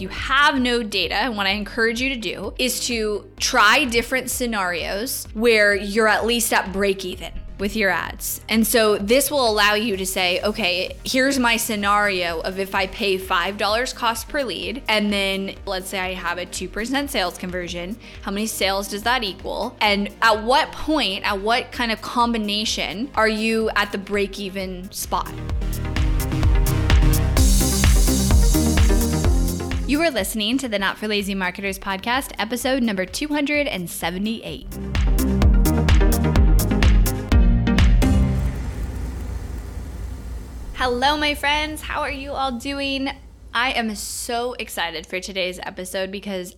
you have no data, and what I encourage you to do is to try different scenarios where you're at least at break even with your ads. And so this will allow you to say, okay, here's my scenario of if I pay $5 cost per lead, and then let's say I have a 2% sales conversion, how many sales does that equal? And at what point, at what kind of combination are you at the break even spot? You are listening to the Not for Lazy Marketers podcast, episode number 278. Hello, my friends. How are you all doing? I am so excited for today's episode because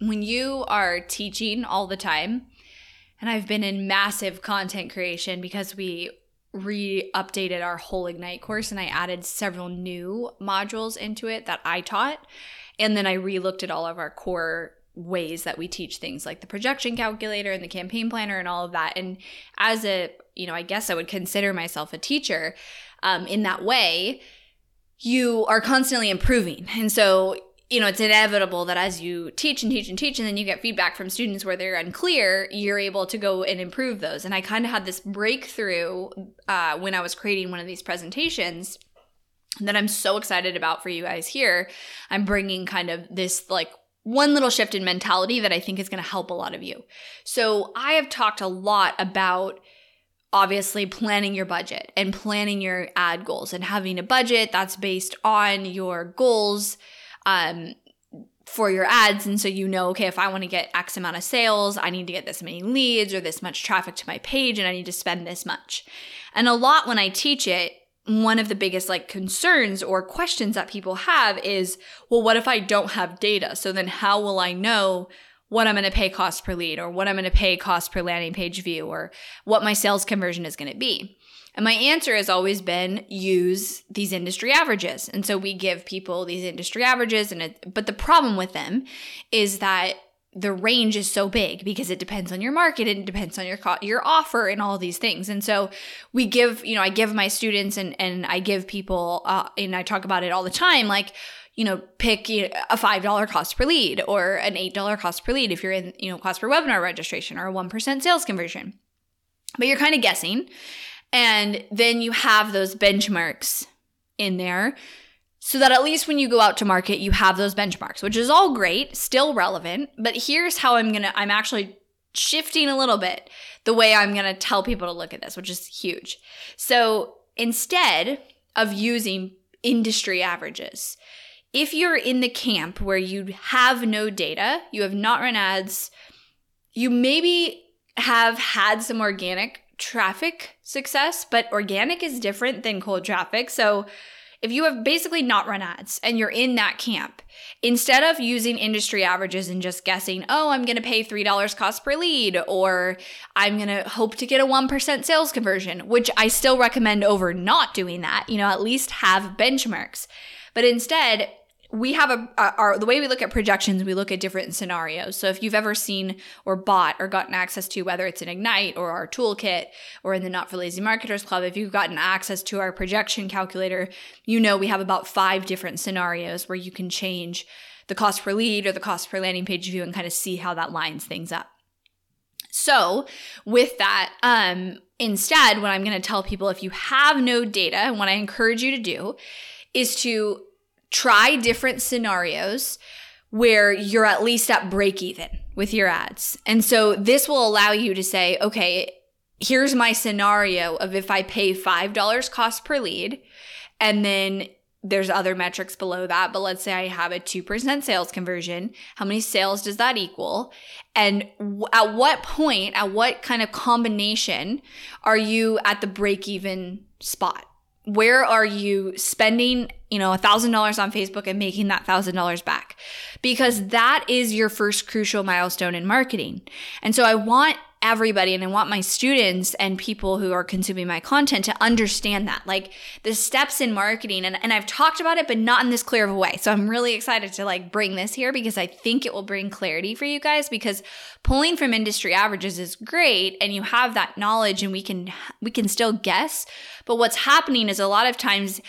when you are teaching all the time, and I've been in massive content creation because we re updated our whole Ignite course and I added several new modules into it that I taught. And then I relooked at all of our core ways that we teach things like the projection calculator and the campaign planner and all of that. And as a, you know, I guess I would consider myself a teacher um, in that way, you are constantly improving. And so, you know, it's inevitable that as you teach and teach and teach, and then you get feedback from students where they're unclear, you're able to go and improve those. And I kind of had this breakthrough uh, when I was creating one of these presentations that I'm so excited about for you guys here. I'm bringing kind of this like one little shift in mentality that I think is going to help a lot of you. So, I have talked a lot about obviously planning your budget and planning your ad goals and having a budget that's based on your goals um, for your ads. And so you know, okay, if I want to get X amount of sales, I need to get this many leads or this much traffic to my page and I need to spend this much. And a lot when I teach it, one of the biggest like concerns or questions that people have is, well, what if I don't have data? So then how will I know what I'm going to pay cost per lead or what I'm going to pay cost per landing page view or what my sales conversion is going to be? And my answer has always been use these industry averages. And so we give people these industry averages and it, but the problem with them is that the range is so big because it depends on your market and it depends on your co- your offer and all these things. And so we give you know i give my students and and i give people uh, and i talk about it all the time like you know pick a five dollar cost per lead or an eight dollar cost per lead if you're in you know cost per webinar registration or a one percent sales conversion. But you're kind of guessing and then you have those benchmarks in there so that at least when you go out to market, you have those benchmarks, which is all great, still relevant. But here's how I'm gonna, I'm actually shifting a little bit the way I'm gonna tell people to look at this, which is huge. So instead of using industry averages, if you're in the camp where you have no data, you have not run ads, you maybe have had some organic traffic success, but organic is different than cold traffic. So if you have basically not run ads and you're in that camp, instead of using industry averages and just guessing, oh, I'm going to pay $3 cost per lead, or I'm going to hope to get a 1% sales conversion, which I still recommend over not doing that, you know, at least have benchmarks. But instead, we have a, our the way we look at projections we look at different scenarios. So if you've ever seen or bought or gotten access to whether it's an ignite or our toolkit or in the not for lazy marketers club if you've gotten access to our projection calculator you know we have about five different scenarios where you can change the cost per lead or the cost per landing page view and kind of see how that lines things up. So with that um instead what i'm going to tell people if you have no data and what i encourage you to do is to try different scenarios where you're at least at break even with your ads. And so this will allow you to say, okay, here's my scenario of if I pay $5 cost per lead and then there's other metrics below that, but let's say I have a 2% sales conversion. How many sales does that equal? And at what point, at what kind of combination are you at the break even spot? Where are you spending you know a thousand dollars on facebook and making that thousand dollars back? Because that is your first crucial milestone in marketing. And so i want everybody and I want my students and people who are consuming my content to understand that. Like the steps in marketing and, and I've talked about it, but not in this clear of a way. So I'm really excited to like bring this here because I think it will bring clarity for you guys because pulling from industry averages is great and you have that knowledge and we can we can still guess. But what's happening is a lot of times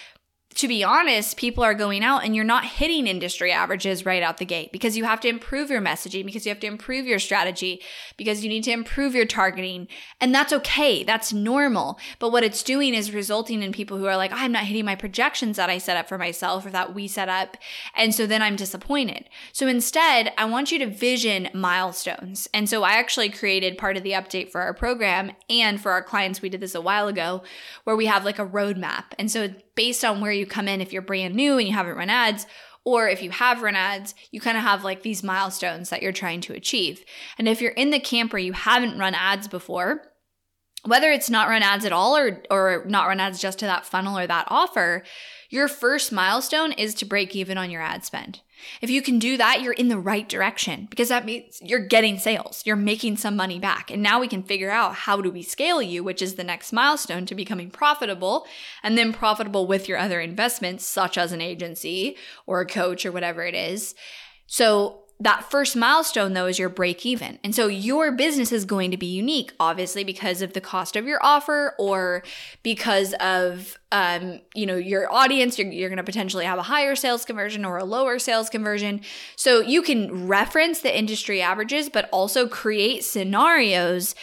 to be honest, people are going out and you're not hitting industry averages right out the gate because you have to improve your messaging, because you have to improve your strategy, because you need to improve your targeting. And that's okay. That's normal. But what it's doing is resulting in people who are like, I'm not hitting my projections that I set up for myself or that we set up. And so then I'm disappointed. So instead, I want you to vision milestones. And so I actually created part of the update for our program and for our clients. We did this a while ago where we have like a roadmap. And so based on where you come in, if you're brand new and you haven't run ads, or if you have run ads, you kind of have like these milestones that you're trying to achieve. And if you're in the camp where you haven't run ads before, whether it's not run ads at all or or not run ads just to that funnel or that offer, your first milestone is to break even on your ad spend. If you can do that, you're in the right direction because that means you're getting sales. You're making some money back. And now we can figure out how do we scale you, which is the next milestone to becoming profitable and then profitable with your other investments such as an agency or a coach or whatever it is. So that first milestone though is your break even. And so your business is going to be unique, obviously, because of the cost of your offer or because of, um, you know, your audience. You're, you're going to potentially have a higher sales conversion or a lower sales conversion. So you can reference the industry averages, but also create scenarios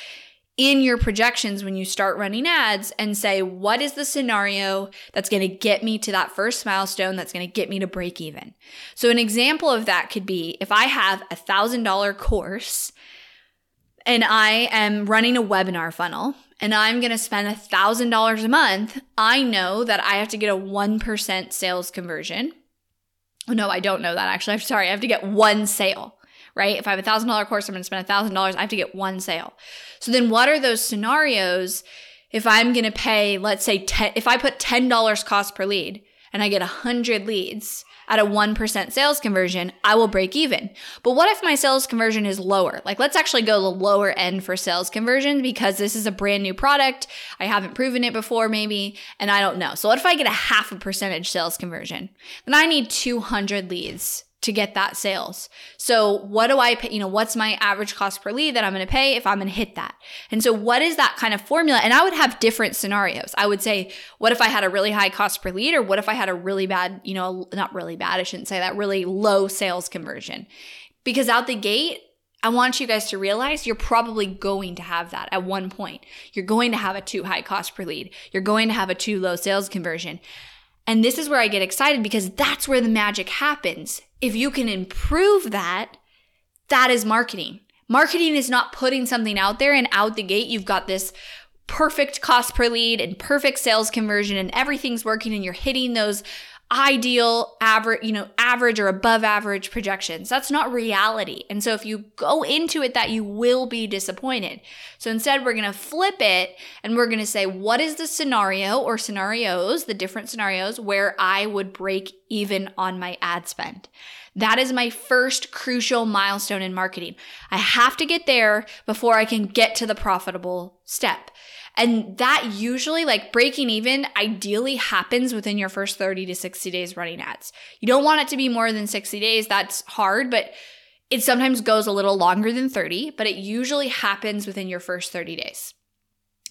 in your projections when you start running ads and say, what is the scenario that's going to get me to that first milestone that's going to get me to break even? So, an example of that could be if I have a thousand dollar course and I am running a webinar funnel and I'm going to spend a thousand dollars a month, I know that I have to get a 1% sales conversion. Oh, no, I don't know that actually. I'm sorry. I have to get one sale right? If I have a thousand dollar course, I'm going to spend a thousand dollars. I have to get one sale. So then what are those scenarios? If I'm going to pay, let's say, 10, if I put $10 cost per lead and I get 100 leads at a 1% sales conversion, I will break even. But what if my sales conversion is lower? Like, let's actually go the lower end for sales conversion because this is a brand new product. I haven't proven it before, maybe, and I don't know. So, what if I get a half a percentage sales conversion? Then I need 200 leads to get that sales. So what do I pay? You know, what's my average cost per lead that I'm going to pay if I'm going to hit that? And so what is that kind of formula? And I would have different scenarios. I would say, what if I had a really high cost per lead or what if I had a really bad, you know, not really bad, I shouldn't say that, really low sales conversion? Because out the gate, I want you guys to realize you're probably going to have that at one point. You're going to have a too high cost per lead. You're going to have a too low sales conversion. And this is where I get excited because that's where the magic happens. If you can improve that, that is marketing. Marketing is not putting something out there and out the gate, you've got this perfect cost per lead and perfect sales conversion and everything's working and you're hitting those ideal average, you know, average or above average projections. That's not reality. And so if you go into it that you will be disappointed. So instead we're going to flip it and we're going to say what is the scenario or scenarios, the different scenarios where I would break even on my ad spend. That is my first crucial milestone in marketing. I have to get there before I can get to the profitable step. And that usually, like breaking even, ideally happens within your first 30 to 60 days running ads. You don't want it to be more than 60 days. That's hard, but it sometimes goes a little longer than 30, but it usually happens within your first 30 days.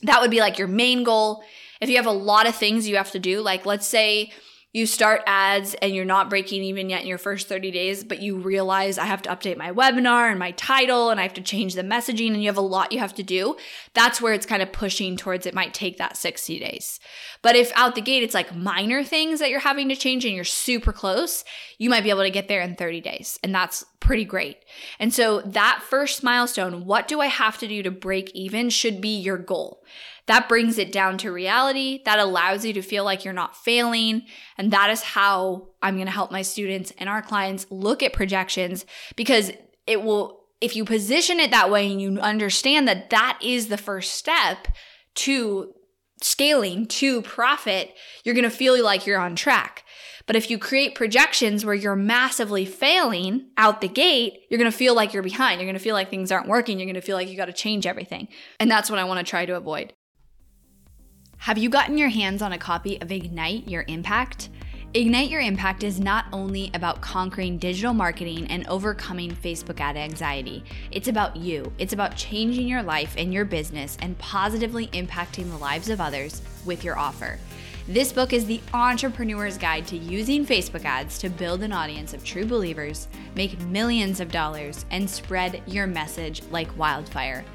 That would be like your main goal. If you have a lot of things you have to do, like let's say you start ads and you're not breaking even yet in your first 30 days, but you realize I have to update my webinar and my title and I have to change the messaging and you have a lot you have to do, that's where it's kind of pushing towards it might take that 60 days. But if out the gate it's like minor things that you're having to change and you're super close, you might be able to get there in 30 days. And that's pretty great. And so that first milestone, what do I have to do to break even, should be your goal. That brings it down to reality. That allows you to feel like you're not failing. And that is how I'm going to help my students and our clients look at projections because it will, if you position it that way and you understand that that is the first step to scaling to profit, you're going to feel like you're on track. But if you create projections where you're massively failing out the gate, you're going to feel like you're behind. You're going to feel like things aren't working. You're going to feel like you got to change everything. And that's what I want to try to avoid. Have you gotten your hands on a copy of Ignite Your Impact? Ignite Your Impact is not only about conquering digital marketing and overcoming Facebook ad anxiety, it's about you. It's about changing your life and your business and positively impacting the lives of others with your offer. This book is the entrepreneur's guide to using Facebook ads to build an audience of true believers, make millions of dollars, and spread your message like wildfire.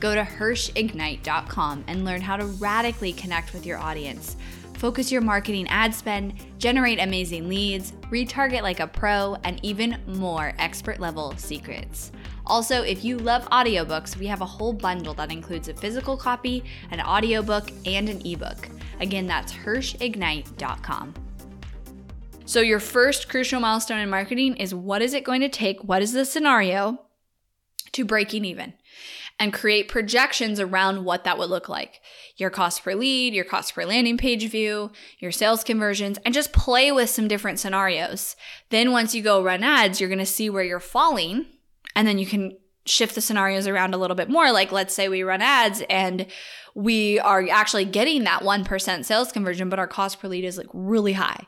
Go to HirschIgnite.com and learn how to radically connect with your audience. Focus your marketing ad spend, generate amazing leads, retarget like a pro, and even more expert level secrets. Also, if you love audiobooks, we have a whole bundle that includes a physical copy, an audiobook, and an ebook. Again, that's HirschIgnite.com. So, your first crucial milestone in marketing is what is it going to take? What is the scenario to breaking even? and create projections around what that would look like. Your cost per lead, your cost per landing page view, your sales conversions, and just play with some different scenarios. Then once you go run ads, you're to see where you're falling and then you can shift the scenarios around a little bit more. Like let's say we run ads and we are actually getting that 1% sales conversion, but our cost per lead is like really high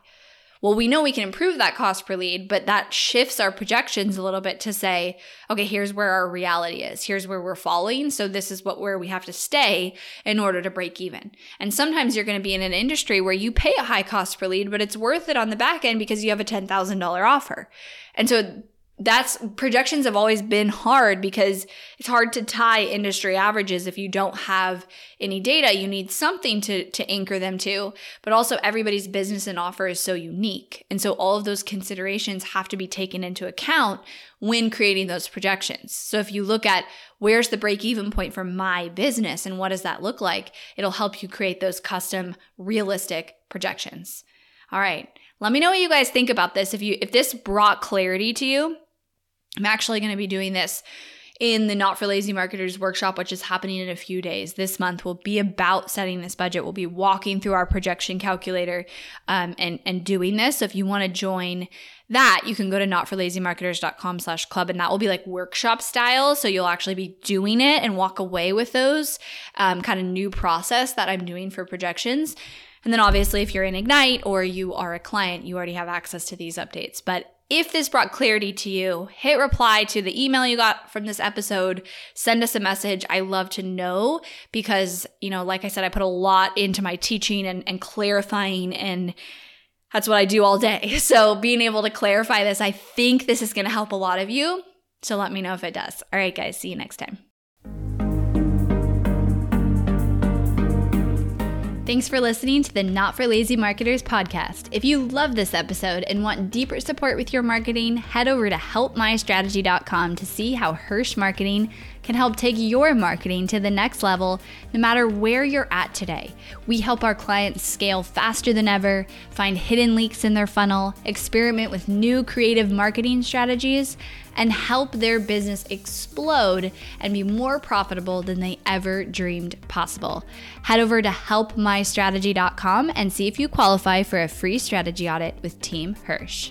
well, we know we can improve that cost per lead, but that shifts our projections a little bit to say, okay, here's where our reality is. Here's where we're falling. So this is what where we have to stay in order to break even. And sometimes you're going to be in an industry where you pay a high cost per lead, but it's worth it on the back end because you have a $10,000 offer. And so that's projections have always been hard because it's hard to tie industry averages. If you don't have any data you need something to to anchor them to. But also everybody's business and offer is so unique. And so all of those considerations have to be taken into account when creating those projections. So if you look at where's the break even point for my business and what does that look like it'll help you create those custom realistic projections. All right. Let me know what you guys think about this. If you if this brought clarity to you I'm actually going to be doing this in the Not for Lazy Marketers workshop, which is happening in a few days. This month will be about setting this budget. We'll be walking through our projection calculator um, and, and doing this. So if you want to join that, you can go to notforlazymarketers.com slash club and that will be like workshop style. So you'll actually be doing it and walk away with those um, kind of new process that I'm doing for projections. And then obviously, if you're in Ignite or you are a client, you already have access to these updates. But if this brought clarity to you, hit reply to the email you got from this episode. Send us a message. I love to know because, you know, like I said, I put a lot into my teaching and, and clarifying, and that's what I do all day. So being able to clarify this, I think this is going to help a lot of you. So let me know if it does. All right, guys, see you next time. Thanks for listening to the Not for Lazy Marketers podcast. If you love this episode and want deeper support with your marketing, head over to helpmystrategy.com to see how Hirsch Marketing can help take your marketing to the next level no matter where you're at today. We help our clients scale faster than ever, find hidden leaks in their funnel, experiment with new creative marketing strategies, and help their business explode and be more profitable than they ever dreamed possible. Head over to helpmystrategy.com and see if you qualify for a free strategy audit with Team Hirsch.